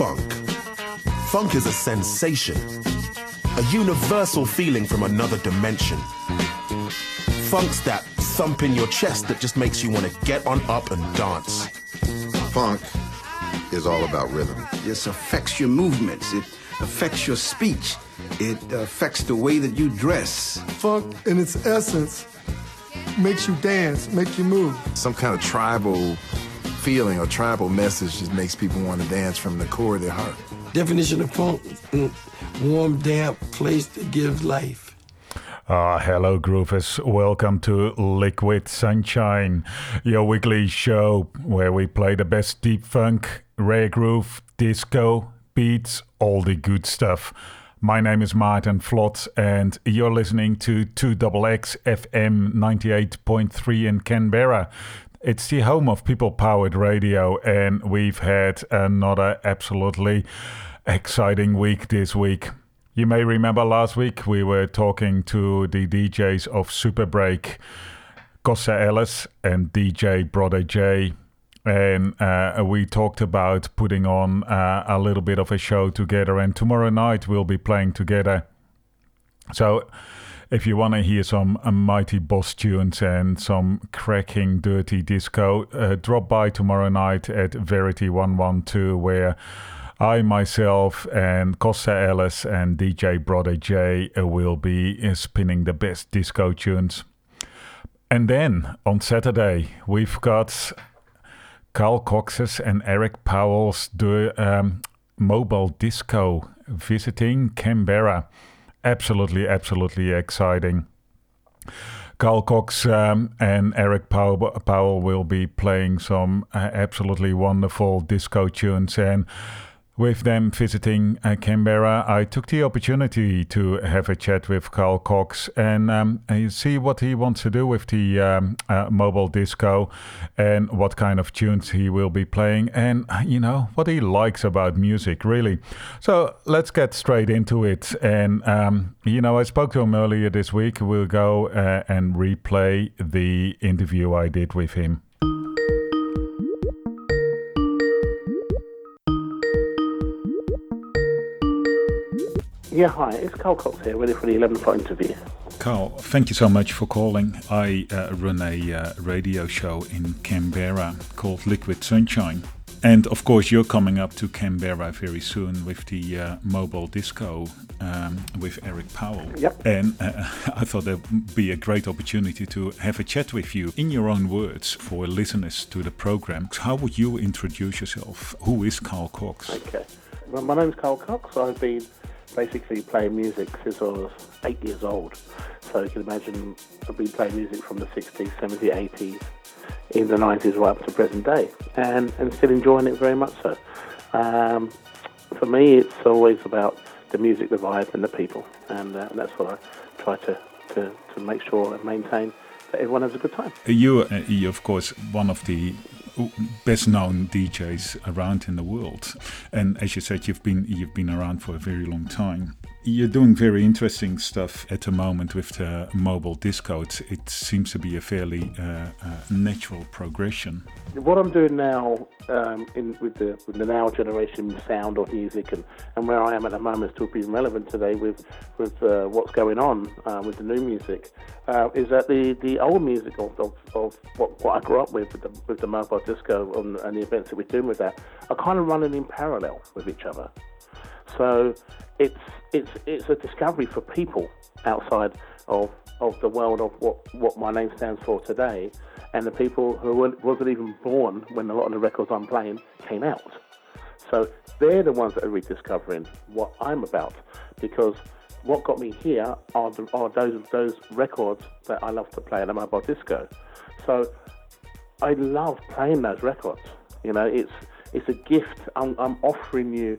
funk. Funk is a sensation, a universal feeling from another dimension. Funk's that thump in your chest that just makes you want to get on up and dance. Funk is all about rhythm. This affects your movements. It affects your speech. It affects the way that you dress. Funk, in its essence, makes you dance, make you move. Some kind of tribal feeling or tribal message just makes people want to dance from the core of their heart. Definition of funk mm, warm, damp place that gives life. Ah, hello, groovers. Welcome to Liquid Sunshine, your weekly show where we play the best deep funk, rare groove, disco, beats, all the good stuff. My name is Maarten Vlot, and you're listening to 2XX FM 98.3 in Canberra. It's the home of people powered radio, and we've had another absolutely exciting week this week. You may remember last week we were talking to the DJs of Super Break, Costa Ellis and DJ Brother J. And uh, we talked about putting on uh, a little bit of a show together. And tomorrow night we'll be playing together. So if you want to hear some mighty boss tunes and some cracking dirty disco, uh, drop by tomorrow night at Verity 112, where I myself and Costa Ellis and DJ Brother J uh, will be uh, spinning the best disco tunes. And then on Saturday, we've got Carl Cox's and Eric Powell's um, mobile disco visiting Canberra absolutely, absolutely exciting. Carl Cox um, and Eric Powell, will be playing some uh, absolutely wonderful disco tunes and with them visiting uh, Canberra, I took the opportunity to have a chat with Carl Cox and um, see what he wants to do with the um, uh, mobile disco and what kind of tunes he will be playing and, you know, what he likes about music, really. So let's get straight into it. And, um, you know, I spoke to him earlier this week. We'll go uh, and replay the interview I did with him. Yeah, hi, it's Carl Cox here, ready for the 11 o'clock interview. Carl, thank you so much for calling. I uh, run a uh, radio show in Canberra called Liquid Sunshine. And of course, you're coming up to Canberra very soon with the uh, mobile disco um, with Eric Powell. Yep. And uh, I thought that would be a great opportunity to have a chat with you in your own words for listeners to the program. How would you introduce yourself? Who is Carl Cox? Okay. Well, my name's Carl Cox. I've been basically playing music since I was eight years old. So you can imagine I've been playing music from the 60s, 70s, 80s, in the 90s right up to present day, and, and still enjoying it very much so. Um, for me, it's always about the music, the vibe, and the people, and, uh, that's what I try to, to, to make sure and maintain that everyone has a good time. You, uh, you of course, one of the best known DJs around in the world. And as you said, you've been you've been around for a very long time. You're doing very interesting stuff at the moment with the mobile disco. It, it seems to be a fairly uh, uh, natural progression. What I'm doing now um, in, with, the, with the now generation sound of music and, and where I am at the moment still being relevant today with, with uh, what's going on uh, with the new music uh, is that the, the old music of, of, of what, what, I grew up with with the, with the mobile disco and, and the events that we're doing with that are kind of running in parallel with each other. So it's it's it's a discovery for people outside of of the world of what what my name stands for today, and the people who wasn't even born when a lot of the records I'm playing came out. So they're the ones that are rediscovering what I'm about because what got me here are, the, are those those records that I love to play in the mobile disco. So I love playing those records. You know, it's it's a gift. I'm, I'm offering you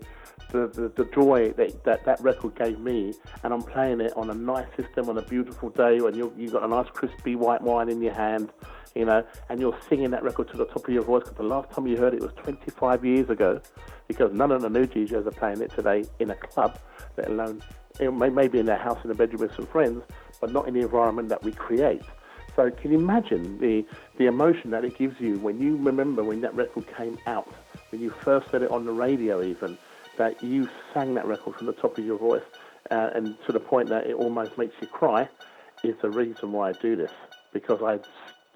the, the, the joy that, that that record gave me, and I'm playing it on a nice system on a beautiful day when you you've got a nice crispy white wine in your hand, you know, and you're singing that record to the top of your voice because the last time you heard it was 25 years ago, because none of the new DJs are playing it today in a club, let alone maybe in their house in the bedroom with some friends, but not in the environment that we create. So can you imagine the the emotion that it gives you when you remember when that record came out, when you first heard it on the radio even, that you sang that record from the top of your voice uh, and to the point that it almost makes you cry is the reason why I do this. Because I,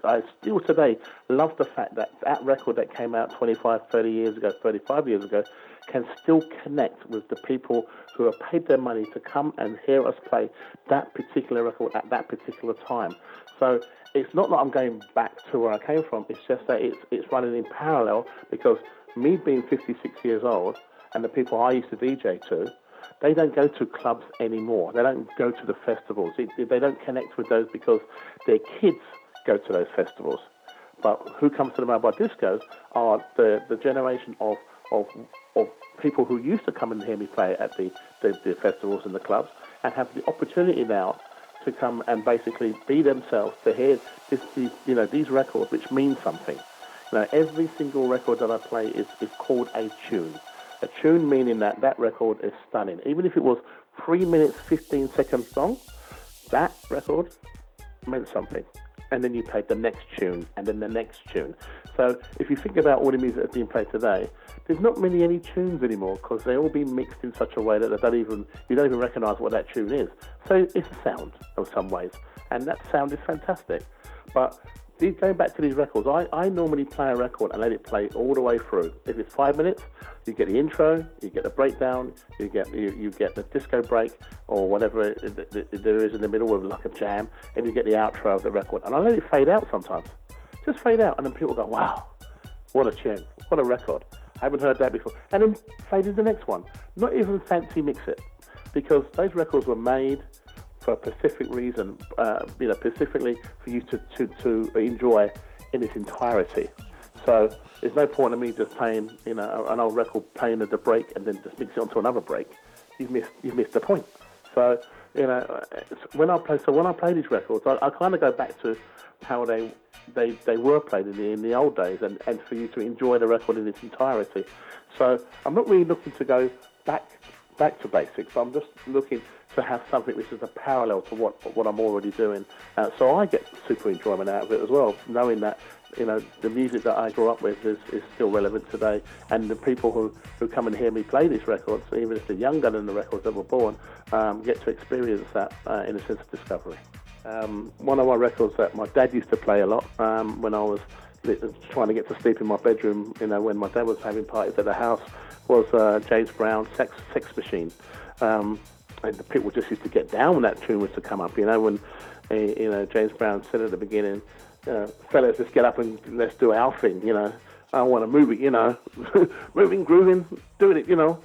I still today love the fact that that record that came out 25, 30 years ago, 35 years ago, can still connect with the people who have paid their money to come and hear us play that particular record at that particular time. So it's not that I'm going back to where I came from. It's just that it's it's running in parallel because me being 56 years old and the people I used to DJ to, they don't go to clubs anymore. They don't go to the festivals. They don't connect with those because their kids go to those festivals. But who comes to the Mobile Discos are the, the generation of, of, of people who used to come and hear me play at the, the, the festivals and the clubs and have the opportunity now to come and basically be themselves to hear this, these, you know, these records which mean something. Know, every single record that I play is, is called a tune. A tune meaning that that record is stunning. Even if it was 3 minutes 15 seconds long, that record meant something. And then you played the next tune and then the next tune. So if you think about all the music that's being played today, there's not many any tunes anymore because they all been mixed in such a way that they don't even you don't even recognise what that tune is. So it's a sound in some ways, and that sound is fantastic. But going back to these records, I, I normally play a record and let it play all the way through. If it's five minutes, you get the intro, you get the breakdown, you get you, you get the disco break or whatever it, it, it, there is in the middle of like a jam, and you get the outro of the record. And I let it fade out sometimes, just fade out, and then people go, "Wow, what a tune, what a record." I haven't heard that before. And then fade to the next one. Not even fancy mix it, because those records were made for a specific reason, uh, you know, specifically for you to, to, to enjoy in its entirety. So there's no point in me just playing, you know, an old record playing at the break and then just mix it onto another break. You've missed, you've missed the point. So, you know, when I play, so when I play these records, I, I kind of go back to how they they, they were played in the, in the old days and, and for you to enjoy the record in its entirety. So I'm not really looking to go back back to basics. I'm just looking to have something which is a parallel to what what I'm already doing. Uh, so I get super enjoyment out of it as well, knowing that you know the music that I grew up with is, is still relevant today, and the people who, who come and hear me play these records, even if they're younger than the records that were born, um, get to experience that uh, in a sense of discovery. Um, one of my records that my dad used to play a lot um, when I was trying to get to sleep in my bedroom, you know, when my dad was having parties at the house, was uh, James Brown's Sex Sex Machine. Um, and the people just used to get down when that tune was to come up. You know, when uh, you know James Brown said at the beginning, uh, "Fellas, let's get up and let's do our thing." You know, I want to move it. You know, moving, grooving, doing it. You know,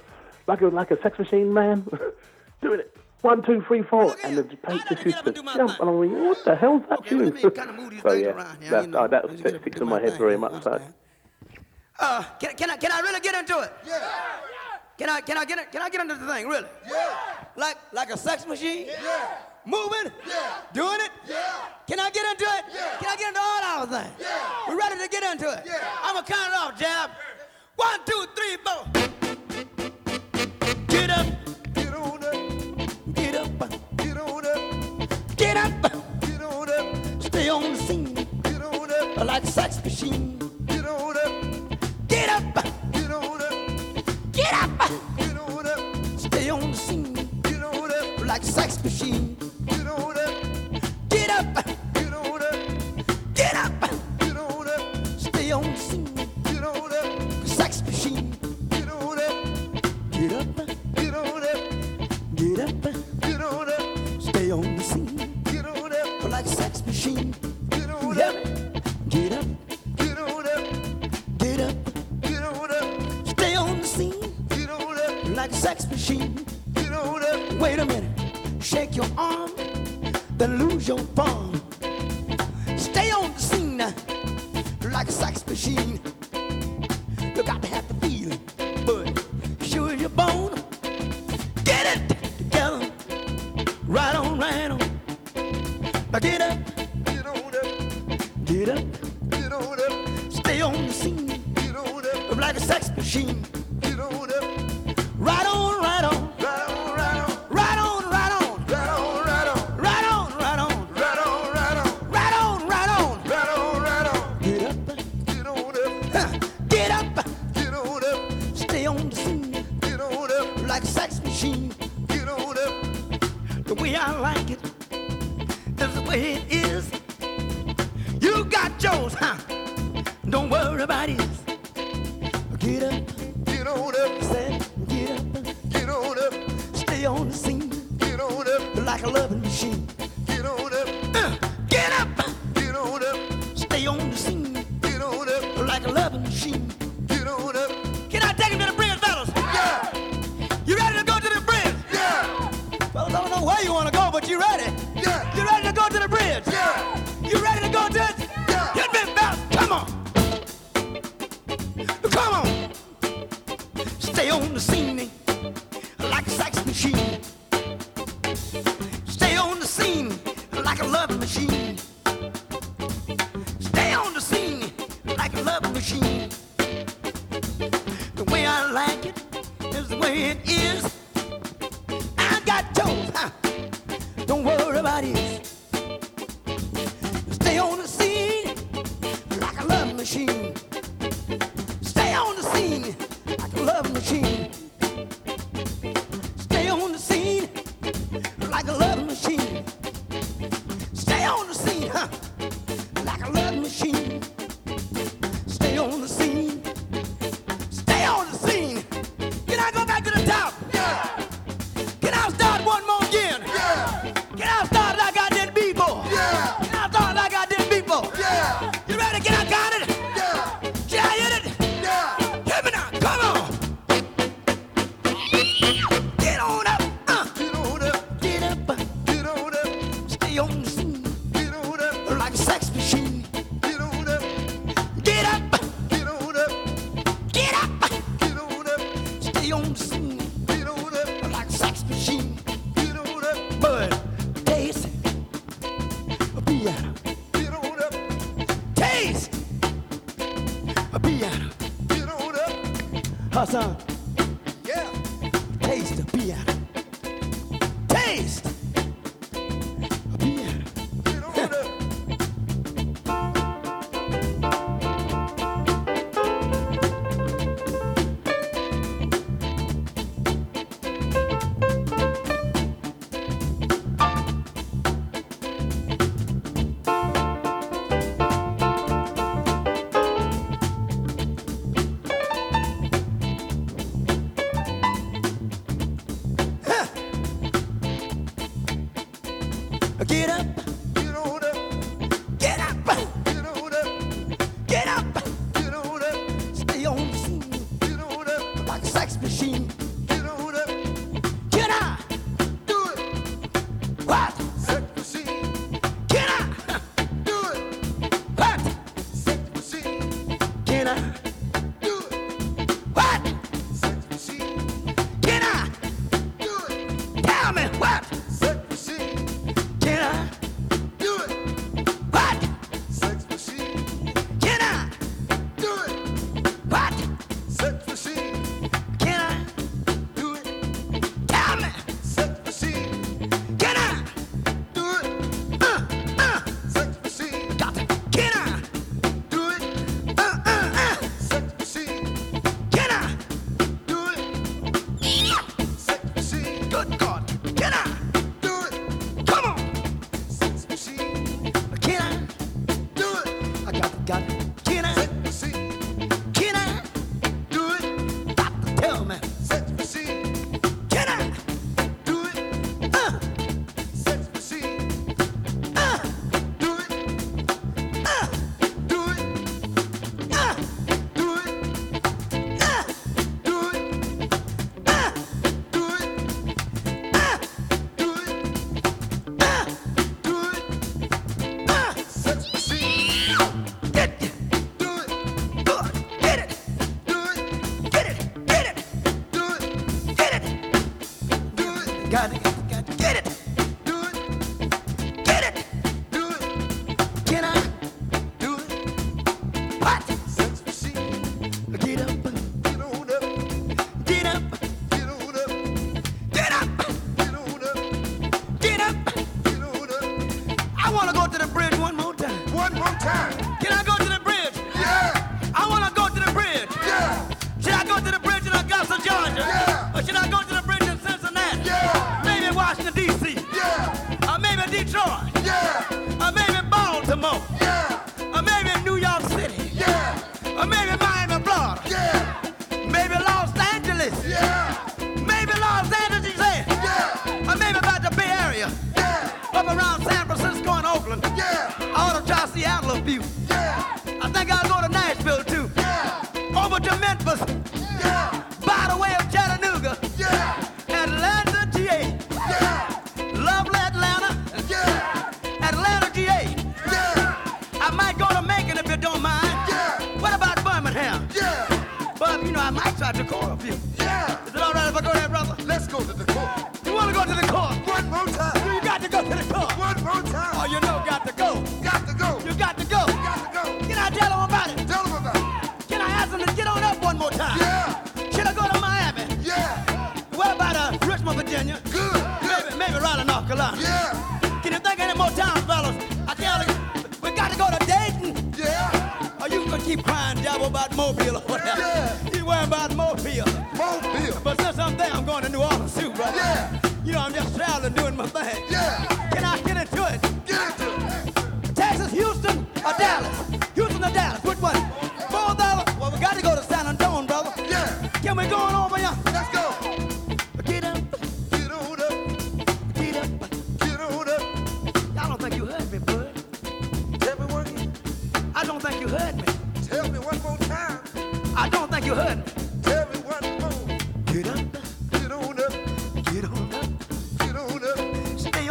like a like a sex machine, man, doing it. One, two, three, four, and the paint just used to jump, and I'm like, what the hell's that tune? so yeah, that, uh, that sticks in my head very much. So. Uh, can, can I can I really get into it? Yeah. Can I can I get it? Can I get into the thing really? Yeah. Like like a sex machine? Yeah. Moving? Yeah. Doing it? Yeah. Can I get into it? Yeah. Can I get into all our things? Yeah. We're ready to get into it. Yeah. I'm gonna count it off, Jab. One, two, three, four. Get up. Get on up. Get up. Get on up. Get up. Get on up. Stay on the scene. Get on up. Like a sex machine. Get on up. Like a sex machine. Get on up. Get up. Wait a minute. Shake your arm. Then lose your palm. come on.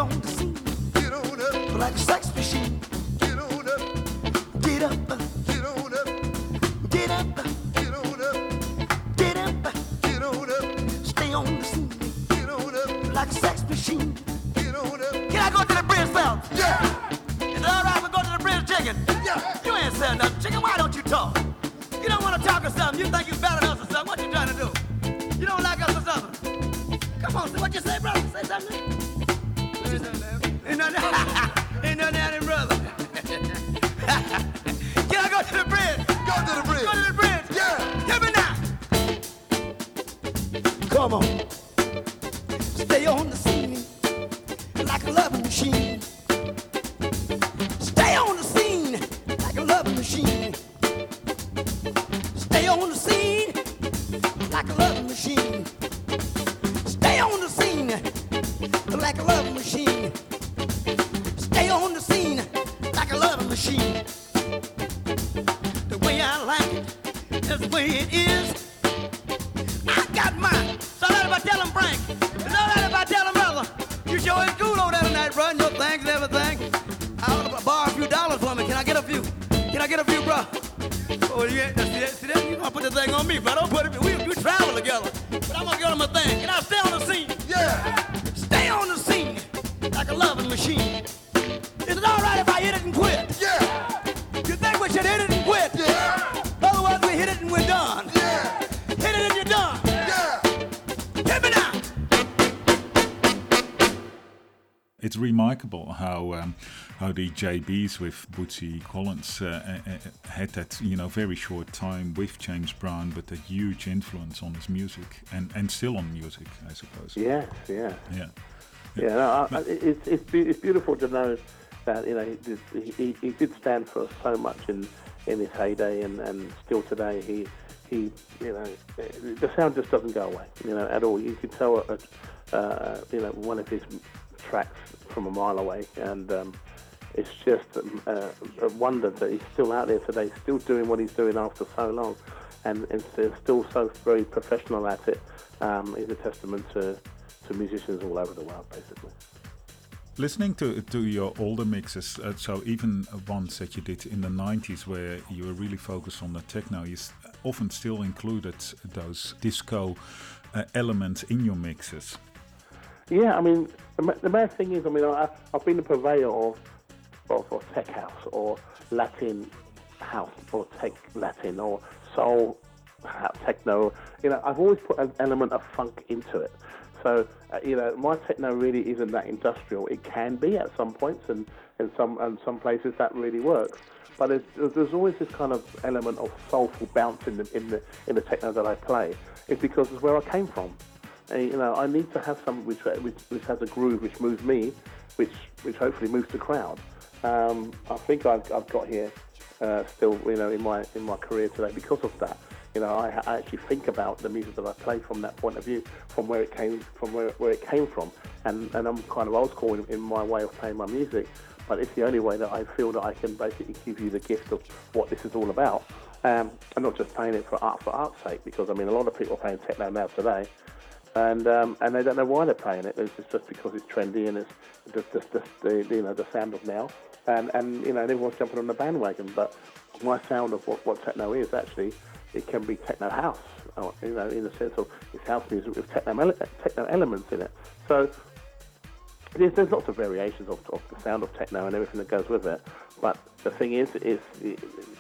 On the scene Get on up. like a how the JBs with Bootsy Collins uh, uh, uh, had that you know very short time with James Brown, but a huge influence on his music and, and still on music, I suppose. Yes, yeah. Yeah. Yeah, no, I, I, it's it's be- it's beautiful to know that you know he, did- he, he did stand for so much in in his heyday, and, and still today he he you know the sound just doesn't go away, you know, at all. You can tell uh, uh, you know one of his tracks from a mile away, and um, it's just um, uh, a wonder that he's still out there today, still doing what he's doing after so long, and, and still still so very professional at it. Um, is a testament to to musicians all over the world, basically. Listening to to your older mixes, uh, so even ones that you did in the 90s where you were really focused on the techno, you often still included those disco uh, elements in your mixes. Yeah, I mean, the, the thing is, I mean, I, I've been a purveyor of, of, of tech house or Latin house or tech Latin or soul techno. You know, I've always put an element of funk into it. So, uh, you know, my techno really isn't that industrial. It can be at some points, and in some and some places that really works. But there's, there's always this kind of element of soulful bounce in the in the in the techno that I play. It's because it's where I came from. And, you know, I need to have something which, which which has a groove which moves me, which which hopefully moves the crowd. Um, I think I've, I've got here uh, still, you know, in my in my career today because of that. You know, I, I actually think about the music that I play from that point of view, from where it came from, where, where it came from, and and I'm kind of old school in, in my way of playing my music. But it's the only way that I feel that I can basically give you the gift of what this is all about, um, and not just playing it for art for art's sake. Because I mean, a lot of people are playing techno now today, and um, and they don't know why they're playing it. It's just because it's trendy and it's just, just, just the you know the sound of now, and and you know and everyone's jumping on the bandwagon. But my sound of what, what techno is actually it can be techno house, or, you know, in the sense of it's house music with techno, ele- techno elements in it. So there's, there's lots of variations of, of the sound of techno and everything that goes with it. But the thing is, is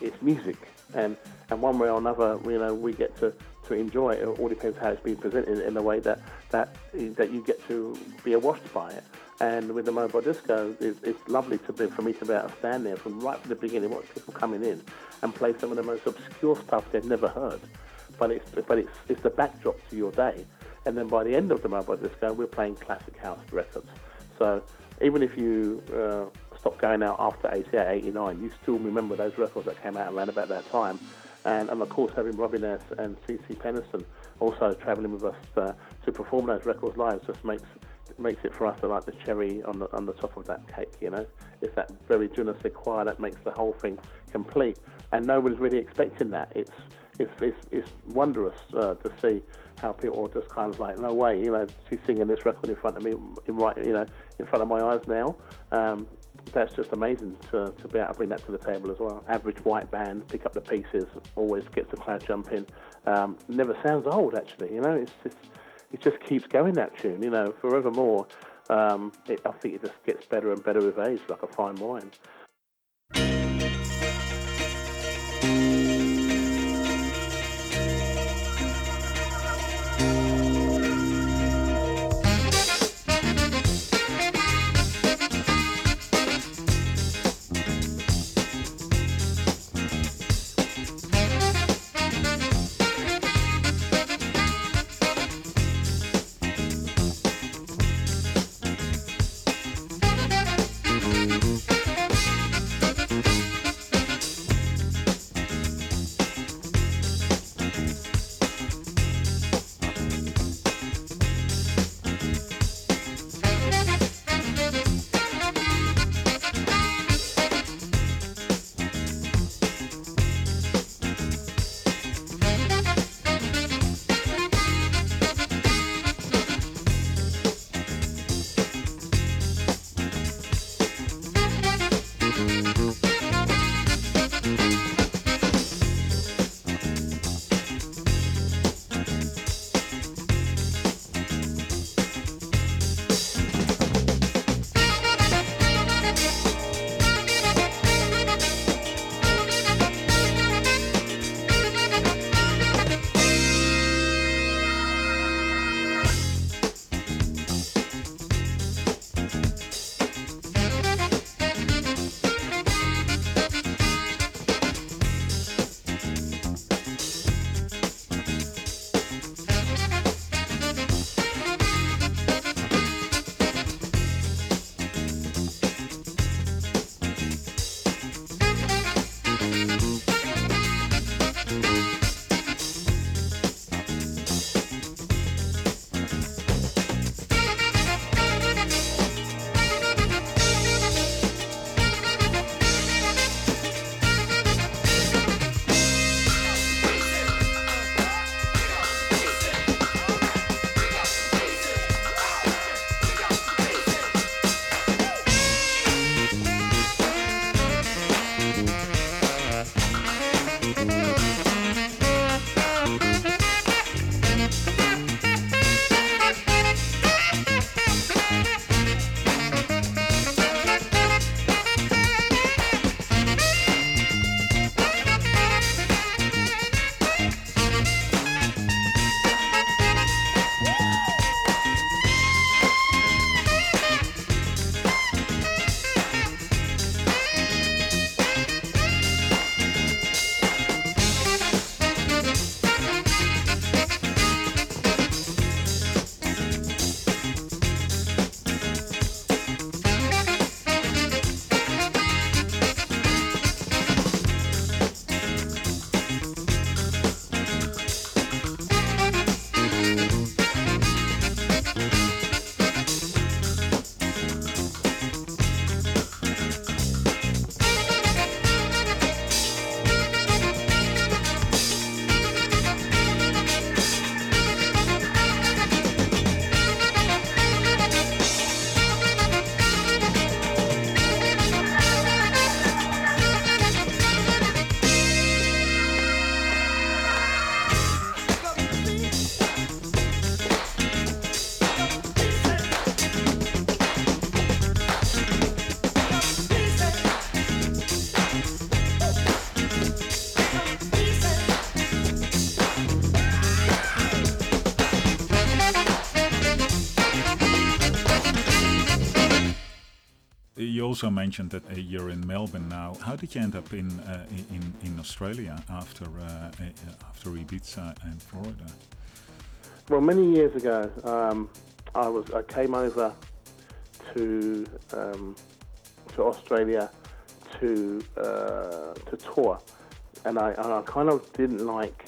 it's music, and and one way or another, you know, we get to, to enjoy it. It all depends how it's being presented in a way that that that you get to be awashed by it. And with the mobile disco, it's, it's lovely to be for me to be able to stand there from right from the beginning, watch people coming in and play some of the most obscure stuff they've never heard. But it's but it's it's the backdrop to your day. And then by the end of the mobile disco, we're playing classic house records. So even if you uh, stop going out after 88, 89, you still remember those records that came out around about that time. And, and of course, having Robin S. and CeCe Peniston also travelling with us uh, to perform those records live just makes makes it for us like the cherry on the on the top of that cake. You know, it's that very je quoi that makes the whole thing complete. And no one's really expecting that. It's it's it's, it's wondrous uh, to see how people are just kind of like, no way, you know, she's singing this record in front of me, in right, you know, in front of my eyes now. Um, that's just amazing to, to be able to bring that to the table as well. Average white band, pick up the pieces, always gets the crowd jumping. Um, never sounds old, actually. You know, it's just it just keeps going that tune. You know, forevermore. Um, it, I think it just gets better and better with age, like a fine wine. Also mentioned that uh, you're in Melbourne now. How did you end up in uh, in in Australia after uh, after Ibiza and Florida? Well, many years ago, um, I was I came over to um, to Australia to uh, to tour, and I, and I kind of didn't like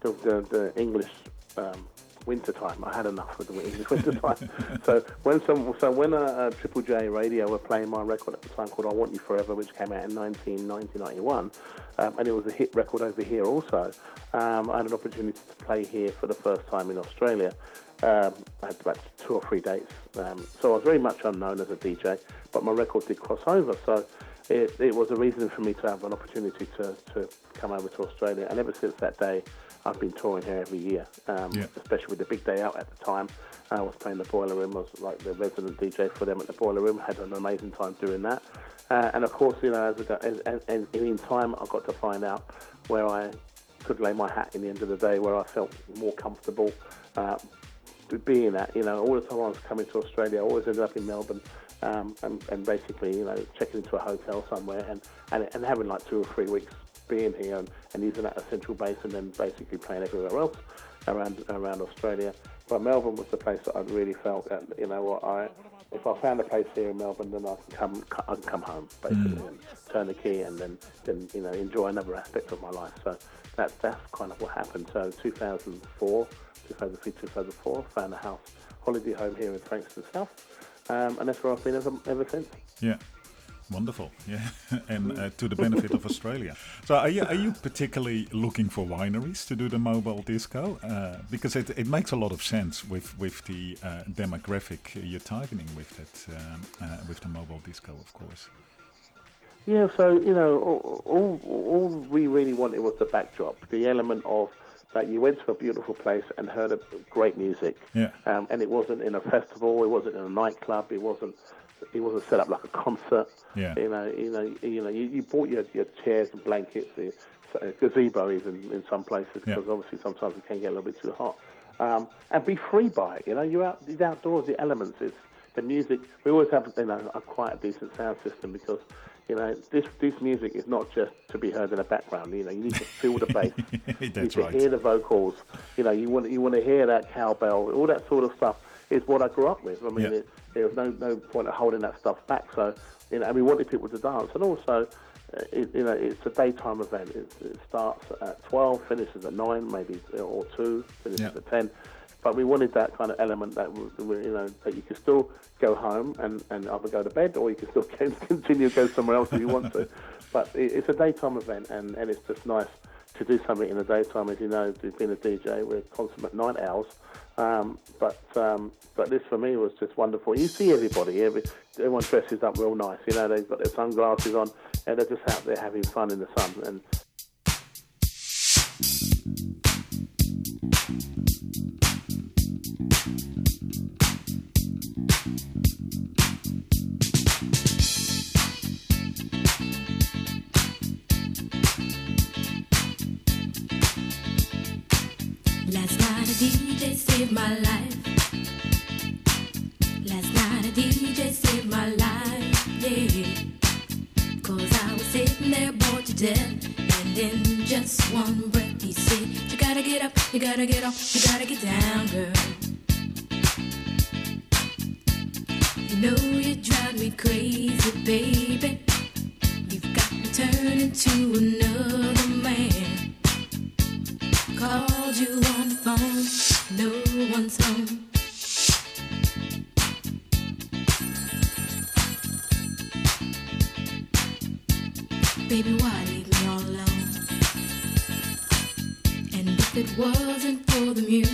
the the, the English um, winter time. I had enough of the English winter time. so when some so when uh, Triple J Radio were playing my record at the time called "I Want You Forever," which came out in 1991, um, and it was a hit record over here also. Um, I had an opportunity to play here for the first time in Australia. Um, I had about two or three dates, um, so I was very much unknown as a DJ, but my record did cross over. So it, it was a reason for me to have an opportunity to, to come over to Australia. And ever since that day, I've been touring here every year, um, Yeah. especially with the big day out at the time. I was playing the Boiler Room, I was like the resident DJ for them at the Boiler Room, had an amazing time doing that. Uh, and of course, you know, as, I got, as, and, and in time, I got to find out where I could lay my hat in the end of the day, where I felt more comfortable uh, being at. You know, all the time I was coming to Australia, I always ended up in Melbourne. Um, and, and basically, you know, checking into a hotel somewhere and, and, and having like two or three weeks being here and, and using that as central base and then basically playing everywhere else around around Australia. But Melbourne was the place that I really felt that, you know what, I if I found a place here in Melbourne, then I can come I can come home basically and turn the key and then, then you know enjoy another aspect of my life. So that's that's kind of what happened. So 2004, 2003, 2004, found a house holiday home here in Frankston South, um, and that's where I've been ever, ever since. Yeah. Wonderful, yeah, and uh, to the benefit of Australia. So, are you are you particularly looking for wineries to do the mobile disco? Uh, because it, it makes a lot of sense with with the uh, demographic you're targeting with that um, uh, with the mobile disco, of course. Yeah, so you know, all, all, all we really wanted was the backdrop, the element of that you went to a beautiful place and heard a great music, Yeah. um, and it wasn't in a festival, it wasn't in a nightclub, it wasn't, it wasn't set up like a concert. Yeah. You know, you know, you know, you, you bought your, your chairs and blankets, the uh, gazebo even in some places, Yeah. because obviously sometimes it can get a little bit too hot. Um, and be free by it. You know, you're out, the outdoors, the elements, it's the music. We always have, you know, a quite a decent sound system because, you know, this this music is not just to be heard in the background. You know, you need to feel the bass. you need to right. hear the vocals. You know, you want you want to hear that cowbell. All that sort of stuff is what I grew up with. I mean, Yeah. it, there was no no point of holding that stuff back. So, you know, and we wanted people to dance, and also. uh, It, you know, it's a daytime event. It, it starts at 12, finishes at 9, maybe, or 2, finishes Yeah. at 10 but we wanted that kind of element that you know that you could still go home and, and either go to bed or you can still continue to go somewhere else if you want to. But it, it's a daytime event and, and it's just nice to do something in the daytime. As you know, being a DJ, we're consummate night owls. Um, but um, but this for me was just wonderful. You see everybody, every, everyone dresses up real nice. You know, they've got their sunglasses on and they're just out there having fun in the sun. And a DJ saved my life. Last night a DJ saved my life, yeah. Cause I was sitting there bored to death. And in just one breath he said, You gotta get up, you gotta get off, you gotta get down, girl. You know you drive me crazy, baby. You've got me turning to another no one's home. Baby, why leave me all alone? And if it wasn't for the music,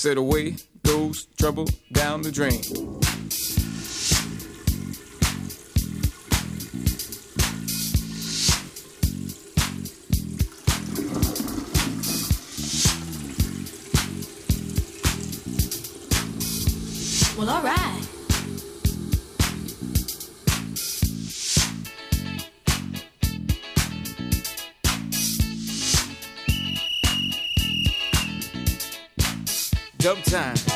Said away goes trouble down the drain. Time.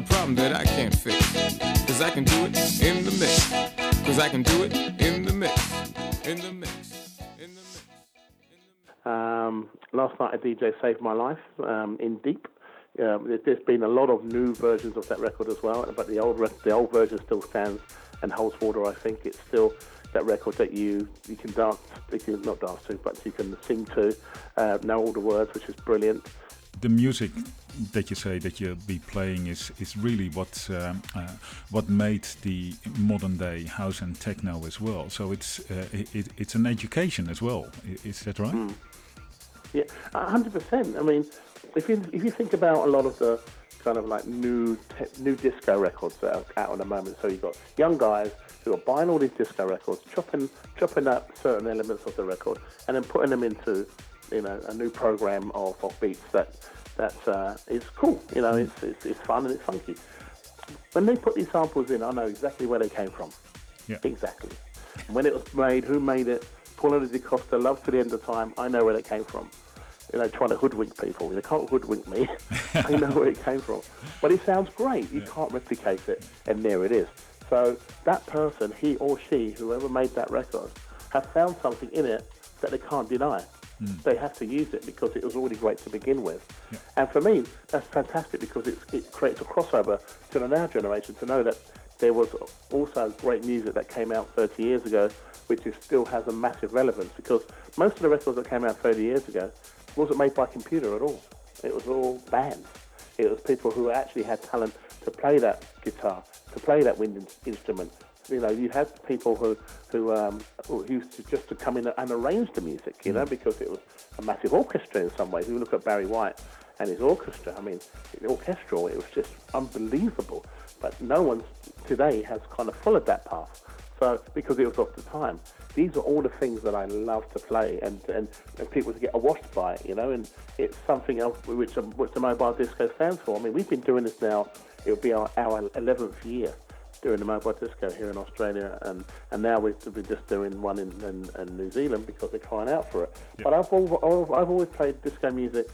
A problem that I can't fix. Cause I can do it in the mix. Cause I can do it in the mix. In the mix. In the mix. Um, last night a DJ saved my life um, Indeep. Um, there- there's been a lot of new versions of that record as well, but the old rec- the old version still stands and holds water. I think it's still that record that you you can dance, you can not dance to, but you can sing to, uh, know all the words, which is brilliant. The music that you say that you'll be playing is is really what um, uh, what made the modern day house and techno as well. So it's uh, it, it's an education as well. Is that right? Yeah, hundred percent. I mean, if you if you think about a lot of the kind of like new new disco records that are out at the moment, so you've got young guys who are buying all these disco records, chopping chopping up certain elements of the record, and then putting them into you know a new program of, of beats that that uh, is cool. You know, it's, it's it's fun and it's funky. When they put these samples in, I know exactly where they came from. Yeah. Exactly. And when it was made, who made it? Paula Di Costa, Love to the End of Time. I know where it came from. You know, trying to hoodwink people. They can't hoodwink me. I know where it came from. But it sounds great. You can't replicate it. And there it is. So that person, he or she, whoever made that record, have found something in it that they can't deny. Mm. They have to use it because it was already great to begin with. And for me, that's fantastic because it, it creates a crossover to the now generation to know that there was also great music that came out 30 years ago, which is, still has a massive relevance because most of the records that came out 30 years ago wasn't made by computer at all. It was all bands. It was people who actually had talent to play that guitar, to play that wind in- instrument. You know, you had people who who um, who used to just to come in and arrange the music. You know, because it was a massive orchestra in some ways. You look at Barry White and his orchestra. I mean, the orchestral. It was just unbelievable. But no one today has kind of followed that path. So because it was of the time, these are all the things that I love to play and and, and people to get washed by it, you know. And it's something else which um, which the mobile disco stands for. I mean, we've been doing this now it would be our, our 11th year doing the mobile disco here in Australia, and, and now we've been just doing one in, in, in New Zealand because they're crying out for it. But I've, al- I've always played disco music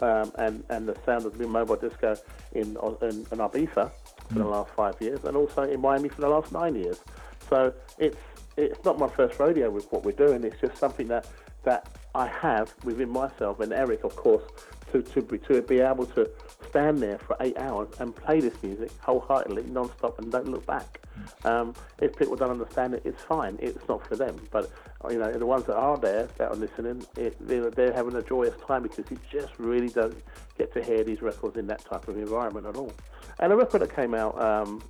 um, and, and the sound of the mobile disco in, in, in Ibiza for the last five years, and also in Miami for the last nine years. So it's it's not my first rodeo with what we're doing. It's just something that that I have within myself and Eric, of course, to to be, to be able to stand there for eight hours and play this music wholeheartedly, non-stop, and don't look back. Um, if people don't understand it, it's fine. It's not for them. But you know, the ones that are there that are listening, it, they're, they're having a joyous time because you just really don't get to hear these records in that type of environment at all. And a record that came out um,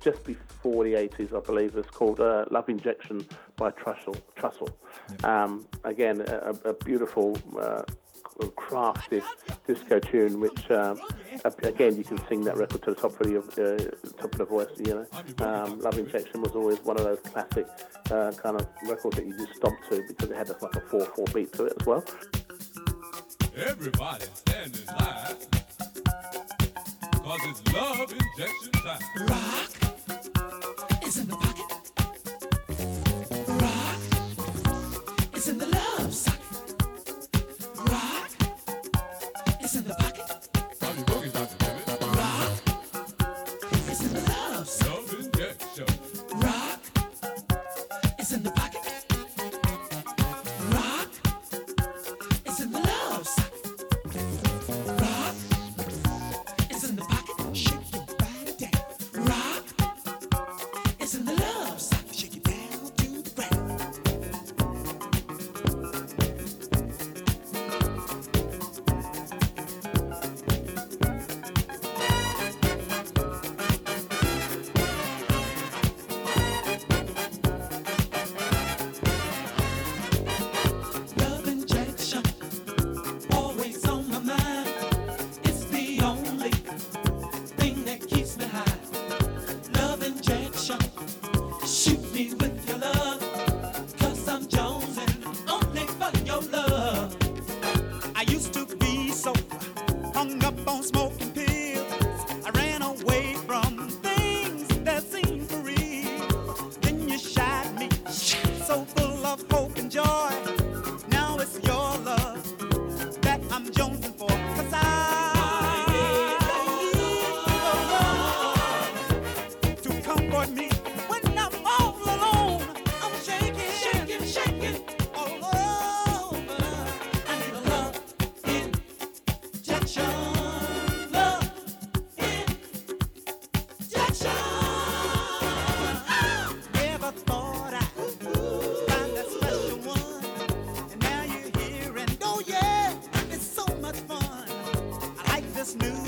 just before the 80s, I believe, is called uh, Love Injection by Trussel. Trussel. Um, again, a, a beautiful, uh, crafted disco tune, which um, again you can sing that record to the top of your uh, top of the voice. You know, um, Love Injection was always one of those classic uh, kind of records that you just stomp to because it had a, like a four-four beat to it as well. Everybody stand in line. Cause it's love injection time. Rock is in the pocket. This new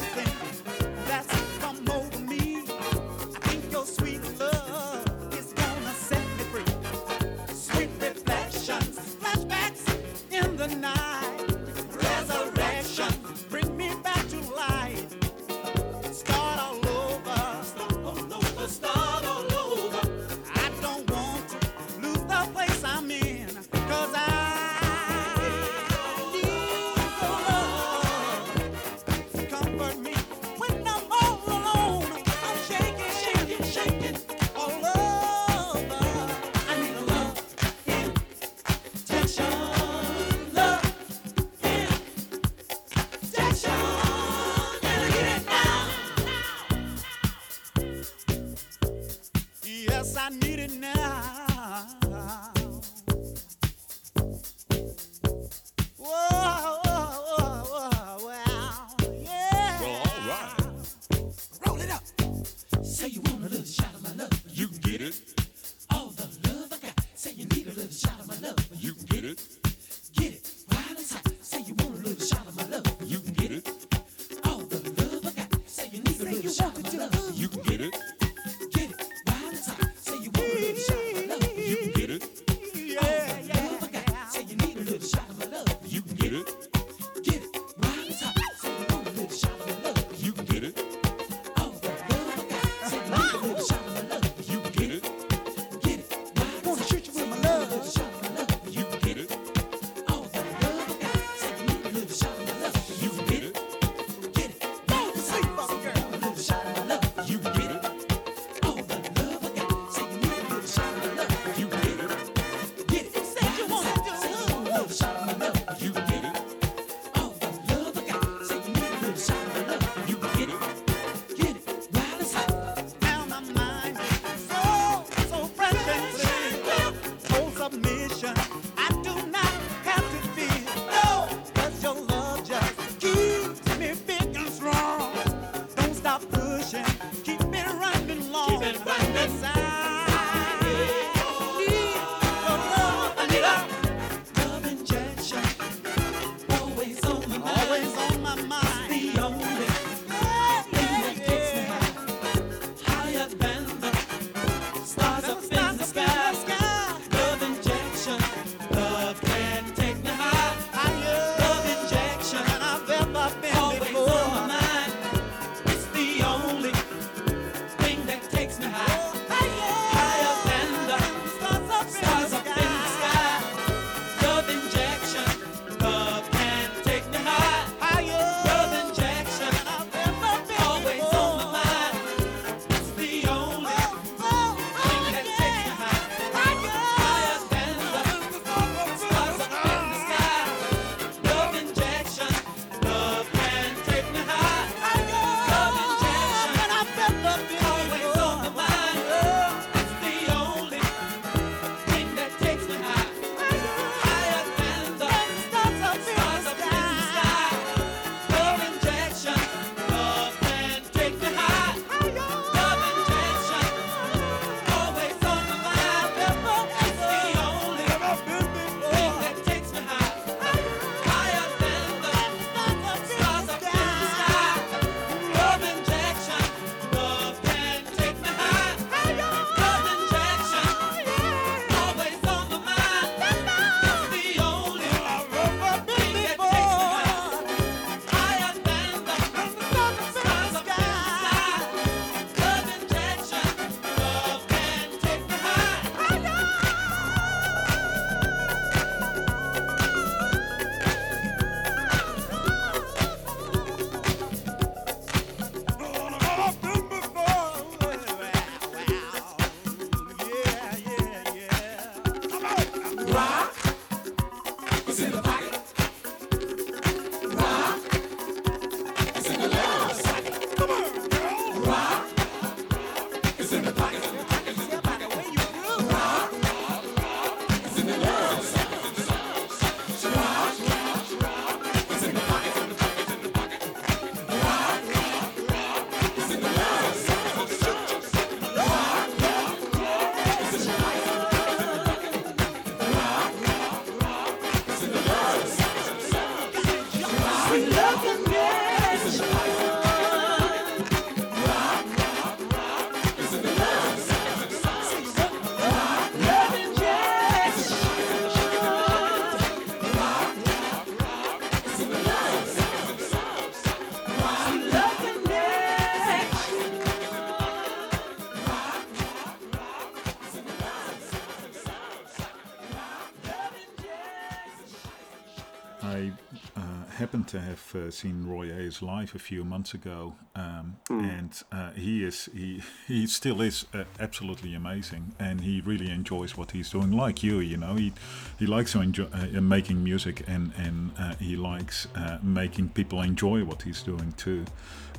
to have uh, seen Roy Ayers live a few months ago, um, and uh, he is he he still is uh, absolutely amazing, and he really enjoys what he's doing. Like you, you know, he he likes to enjoy uh, making music, and and uh, he likes uh, making people enjoy what he's doing too.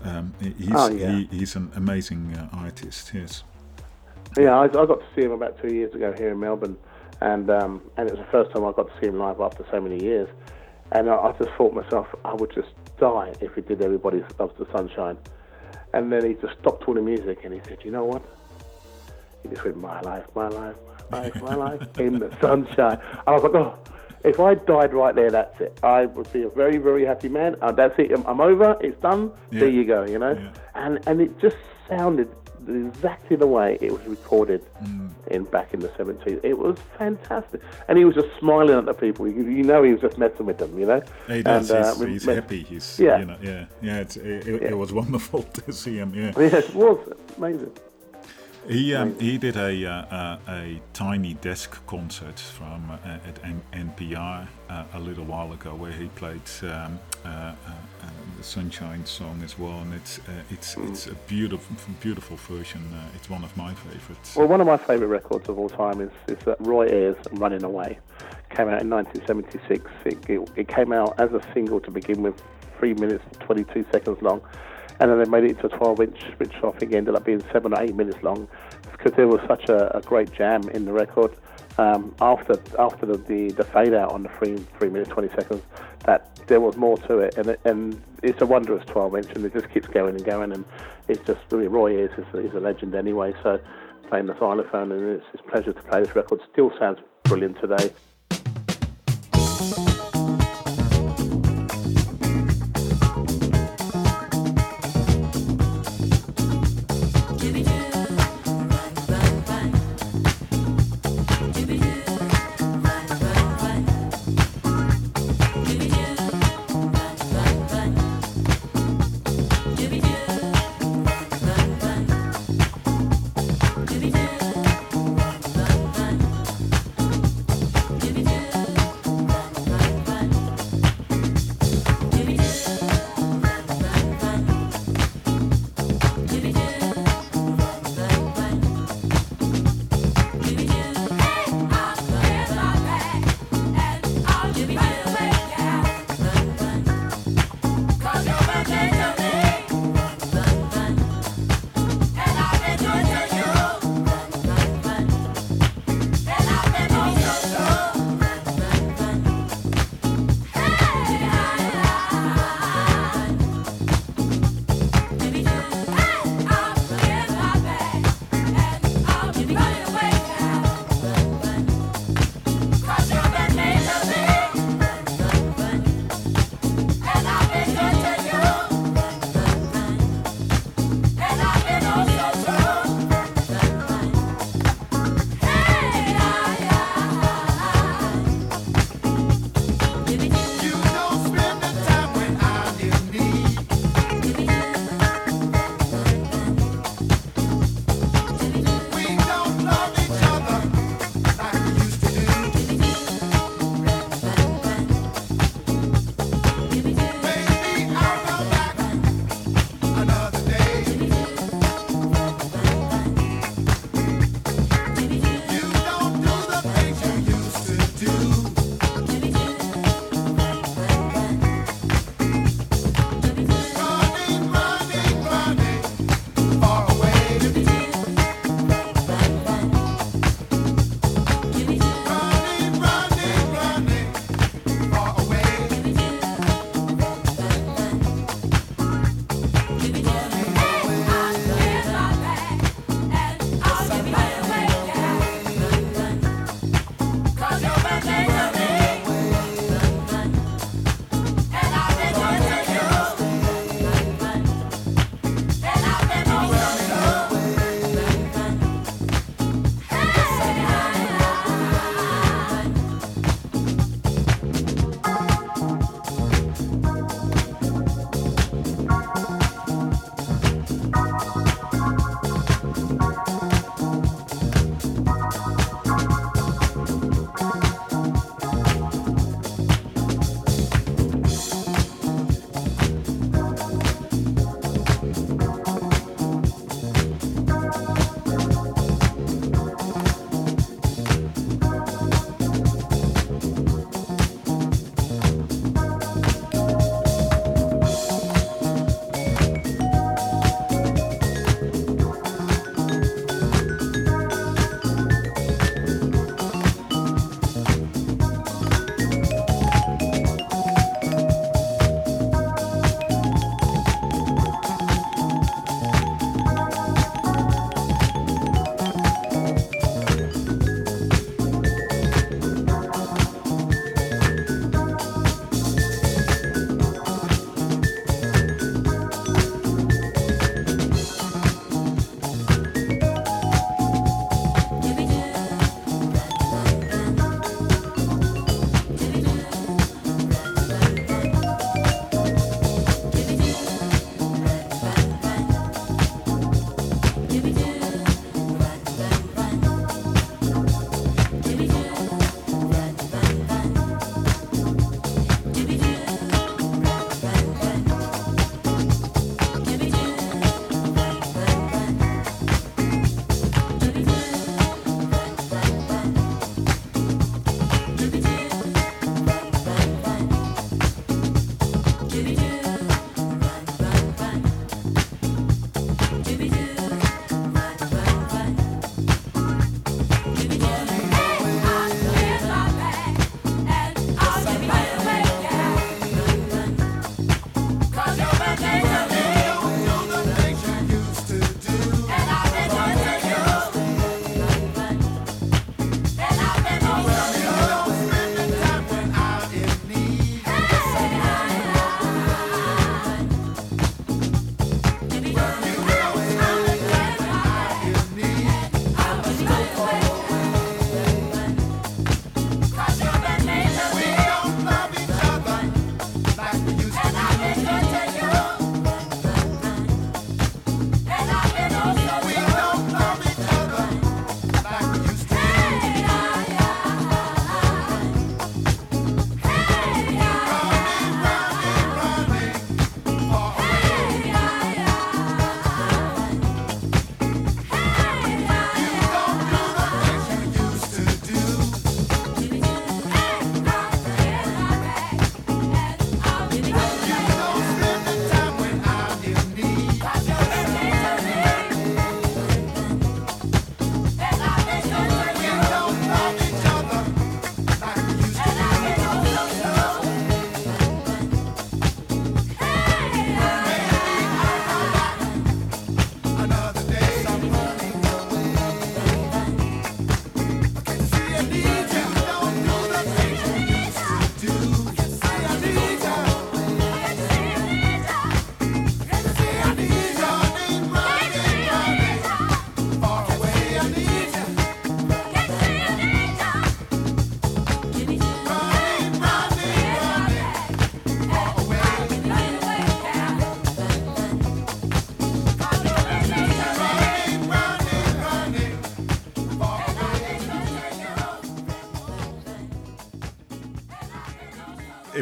Um, he's Oh, yeah. he, he's an amazing uh, artist. Yes. Yeah, I, I got to see him about two years ago here in Melbourne, and um, and it was the first time I got to see him live after so many years. And I, I just thought to myself, I would just die if he did Everybody Loves the Sunshine. And then he just stopped all the music and he said, you know what? He just went, my life, my life, my life, my life in the sunshine. And I was like, oh, if I died right there, that's it. I would be a very, very happy man. Uh, that's it. I'm, I'm over. It's done. Yeah. There you go. You know. And and it just sounded exactly the way it was recorded Mm. in back in the 70s. It was fantastic. And he was just smiling at the people. You, you know, he was just messing with them. You know. He does. And, uh, he's we he's met- happy. He's Yeah. you know yeah yeah. It's, it, it, Yeah. it was wonderful to see him. Yeah. Yeah, it was amazing. He um, he did a uh, uh, a tiny desk concert from uh, at N- NPR uh, a little while ago where he played um, Sunshine song as well, and it's uh, it's it's a beautiful beautiful version. Uh, it's one of my favorites. Well, one of my favourite records of all time is, is that Roy Ayers Running Away. Came out in 1976. It, it, it came out as a single to begin with, 3 minutes and 22 seconds long. And then they made it into a 12 inch, which I think ended up being 7 or 8 minutes long because there was such a, a great jam in the record. Um, after after the, the, the fade out on the 3, 3 minutes 20 seconds, that there was more to it. And, and it's a wondrous 12 inch and it just keeps going and going. And it's just, mean, Roy is, is a legend anyway. So playing the xylophone, and it's, it's a pleasure to play this record. Still sounds brilliant today.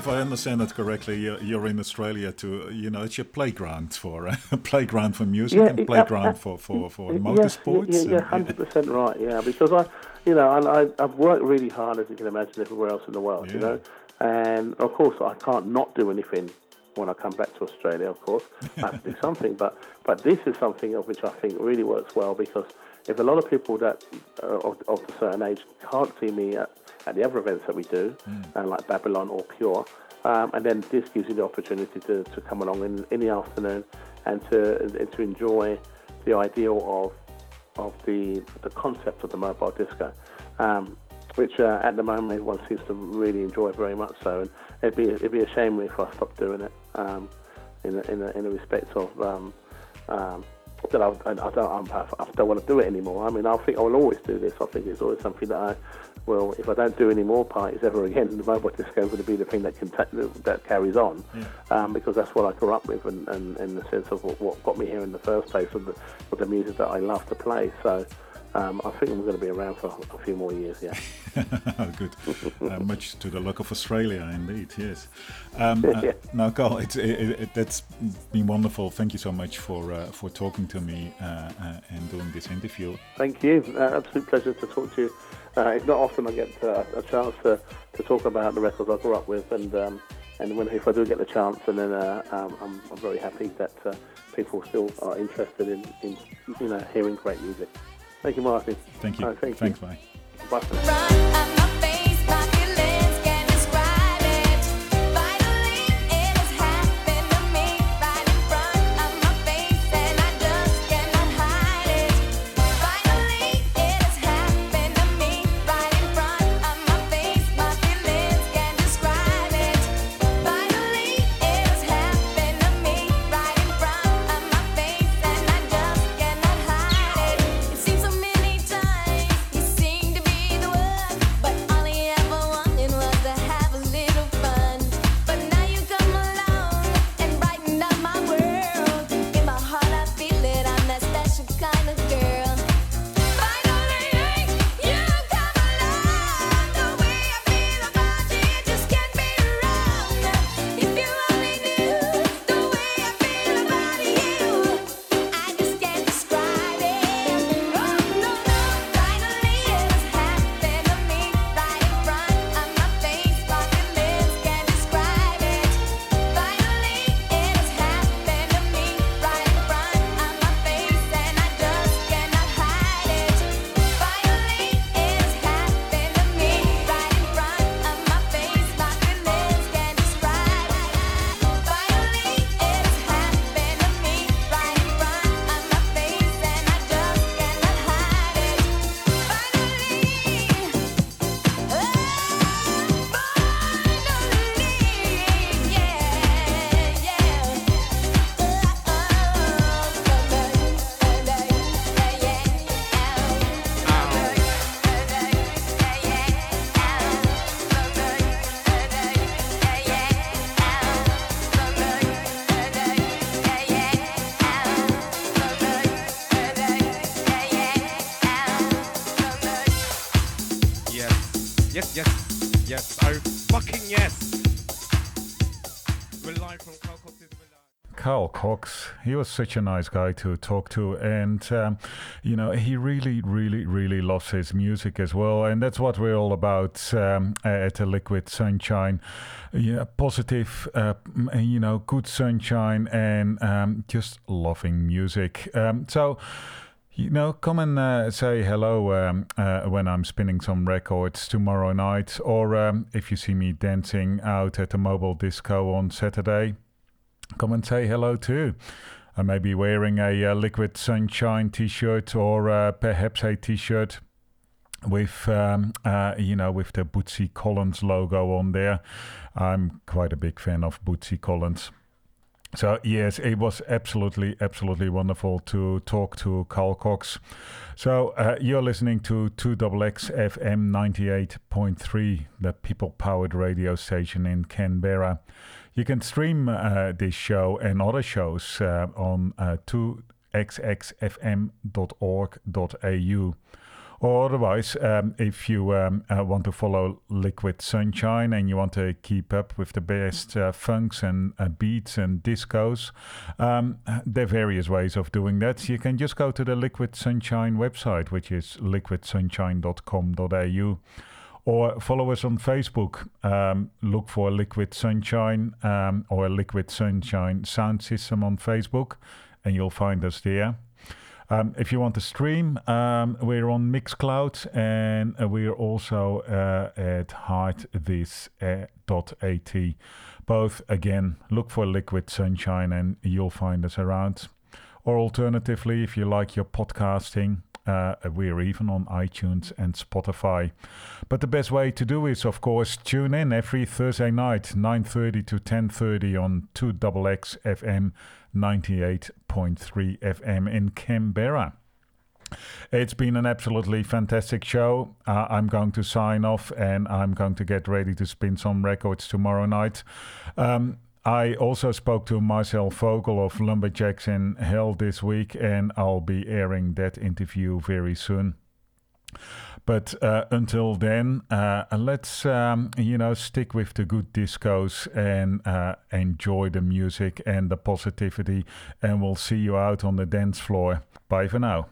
If I understand that correctly, you're, you're in Australia to, you know, it's your playground for uh, playground for music Yeah, and playground uh, for, for, for Yeah, motorsports. Yeah, yeah, and- hundred percent right. Yeah, because I, you know, I, I, I've worked really hard, as you can imagine, everywhere else in the world. You know, and of course, I can't not do anything when I come back to Australia. Of course, I have to do something. But but this is something of which I think really works well because if a lot of people that uh, of, of a certain age can't see me at, at the other events that we do, uh, like Babylon or Pure. Um, and then this gives you the opportunity to, to come along in, in the afternoon and to and to enjoy the ideal of of the the concept of the mobile disco, um, which uh, at the moment everyone seems to really enjoy very much so. And it'd be it'd be a shame if I stopped doing it um, in a, in a, in a respect of um, um, that I, I, I don't I'm, I don't want to do it anymore. I mean, I think I will always do this. I think it's always something that I well, if I don't do any more parties ever again, the mobile disco is going to be the thing that can that carries on, um, because that's what I grew up with, and, and in the sense of what, what got me here in the first place, with the, with the music that I love to play. So. Um, I think we're going to be around for a few more years, yeah. Good. Uh, much to the luck of Australia, indeed. Yes. Um, uh, Yeah. Now, Carl, it's, it, it, that's been wonderful. Thank you so much for uh, for talking to me uh, uh, and doing this interview. Thank you. Uh, absolute pleasure to talk to you. Uh, it's not often I get uh, a chance to, to talk about the records I grew up with, and um, and when if I do get the chance, and then uh, um, I'm, I'm very happy that uh, people still are interested in, in you know hearing great music. Thank you, Maarten. Thank you. Uh, thank Thanks, you. bye. Bye. Cox, he was such a nice guy to talk to, and um, you know he really, really, really loves his music as well, and that's what we're all about um, at the Liquid Sunshine. Yeah, positive, uh, you know, good sunshine, and um, just loving music. Um, so. You know, come and uh, say hello um, uh, when I'm spinning some records tomorrow night, or um, if you see me dancing out at the mobile disco on Saturday, come and say hello too. I may be wearing a uh, Liquid Sunshine t-shirt or uh, perhaps a t-shirt with um, uh, you know with the Bootsy Collins logo on there. I'm quite a big fan of Bootsy Collins. So yes, it was absolutely, absolutely wonderful to talk to Carl Cox. So uh, you're listening to 2XX FM 98.3, the people-powered radio station in Canberra. You can stream uh, this show and other shows uh, on uh, 2xxfm.org.au. Or otherwise, um, if you um, uh, want to follow Liquid Sunshine and you want to keep up with the best uh, funks and uh, beats and discos, um, there are various ways of doing that. You can just go to the Liquid Sunshine website, which is liquidsunshine.com.au or follow us on Facebook. Um, look for Liquid Sunshine um, or Liquid Sunshine Sound System on Facebook, and you'll find us there. Um, if you want to stream, um, we're on Mixcloud and uh, we're also uh, at hearthis.at. Both, again, look for Liquid Sunshine and you'll find us around. Or alternatively, if you like your podcasting, uh, we're even on iTunes and Spotify. But the best way to do is, of course, tune in every Thursday night, 9.30 to 10.30 on 2XX FM 98.3 FM in Canberra. It's been an absolutely fantastic show. Uh, I'm going to sign off and I'm going to get ready to spin some records tomorrow night. Um, I also spoke to Marcel Vogel of Lumberjacks in Hell this week, and I'll be airing that interview very soon. But uh, until then, uh, let's um, you know stick with the good discos and uh, enjoy the music and the positivity, and we'll see you out on the dance floor. Bye for now.